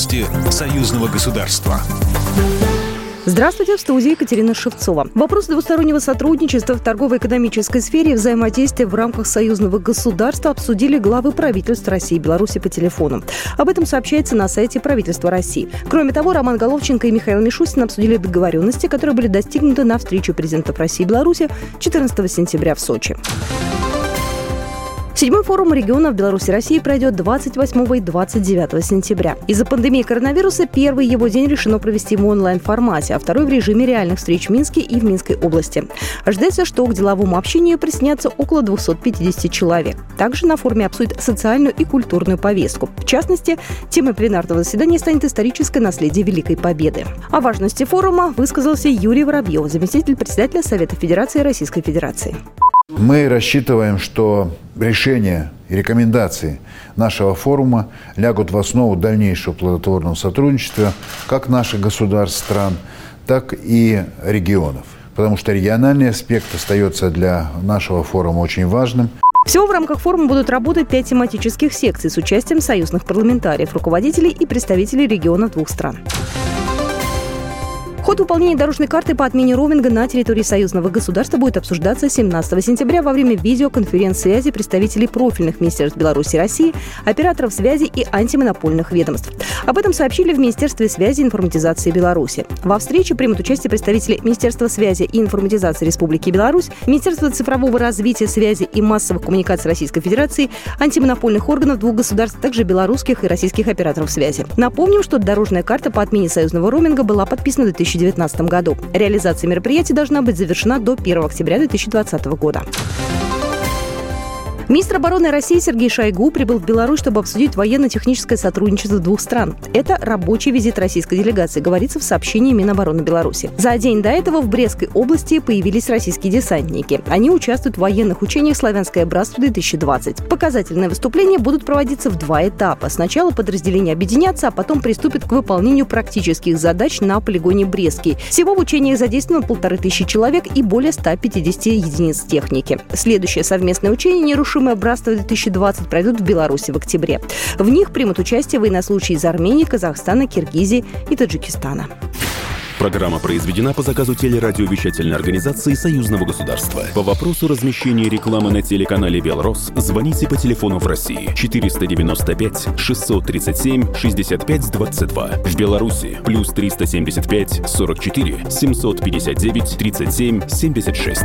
Новости союзного государства. Здравствуйте, в студии Екатерина Шевцова. Вопрос двустороннего сотрудничества в торгово-экономической сфере и взаимодействия в рамках союзного государства обсудили главы правительств России и Беларуси по телефону. Об этом сообщается на сайте правительства России. Кроме того, Роман Головченко и Михаил Мишустин обсудили договоренности, которые были достигнуты на встречу президентов России и Беларуси 14 сентября в Сочи. Седьмой форум регионов Беларуси и России пройдет 28 и 29 сентября. Из-за пандемии коронавируса первый его день решено провести в онлайн-формате, а второй в режиме реальных встреч в Минске и в Минской области. Ожидается, что к деловому общению приснятся около 250 человек. Также на форуме обсудят социальную и культурную повестку. В частности, темой пленарного заседания станет историческое наследие Великой Победы. О важности форума высказался Юрий Воробьев, заместитель председателя Совета Федерации Российской Федерации. Мы рассчитываем, что решения и рекомендации нашего форума лягут в основу дальнейшего плодотворного сотрудничества как наших государств, стран, так и регионов. Потому что региональный аспект остается для нашего форума очень важным. Всего в рамках форума будут работать пять тематических секций с участием союзных парламентариев, руководителей и представителей регионов двух стран. Ход выполнения дорожной карты по отмене роуминга на территории союзного государства будет обсуждаться 17 сентября во время видеоконференц-связи представителей профильных министерств Беларуси и России, операторов связи и антимонопольных ведомств. Об этом сообщили в Министерстве связи и информатизации Беларуси. Во встрече примут участие представители Министерства связи и информатизации Республики Беларусь, Министерства цифрового развития, связи и массовых коммуникаций Российской Федерации, антимонопольных органов двух государств, а также белорусских и российских операторов связи. Напомним, что дорожная карта по отмене союзного роуминга была подписана в 2000 2019 году. Реализация мероприятия должна быть завершена до 1 октября 2020 года. Министр обороны России Сергей Шойгу прибыл в Беларусь, чтобы обсудить военно-техническое сотрудничество двух стран. Это рабочий визит российской делегации, говорится в сообщении Минобороны Беларуси. За день до этого в Брестской области появились российские десантники. Они участвуют в военных учениях «Славянское братство-2020». Показательные выступления будут проводиться в два этапа. Сначала подразделения объединятся, а потом приступят к выполнению практических задач на полигоне Брестский. Всего в учениях задействовано полторы тысячи человек и более 150 единиц техники. Следующее совместное учение «Нерушимое Нерушимое братство-2020 пройдут в Беларуси в октябре. В них примут участие военнослужащие из Армении, Казахстана, Киргизии и Таджикистана. Программа произведена по заказу телерадиовещательной организации Союзного государства. По вопросу размещения рекламы на телеканале «Белрос» звоните по телефону в России 495 637 65 22. В Беларуси плюс 375 44 759 37 76.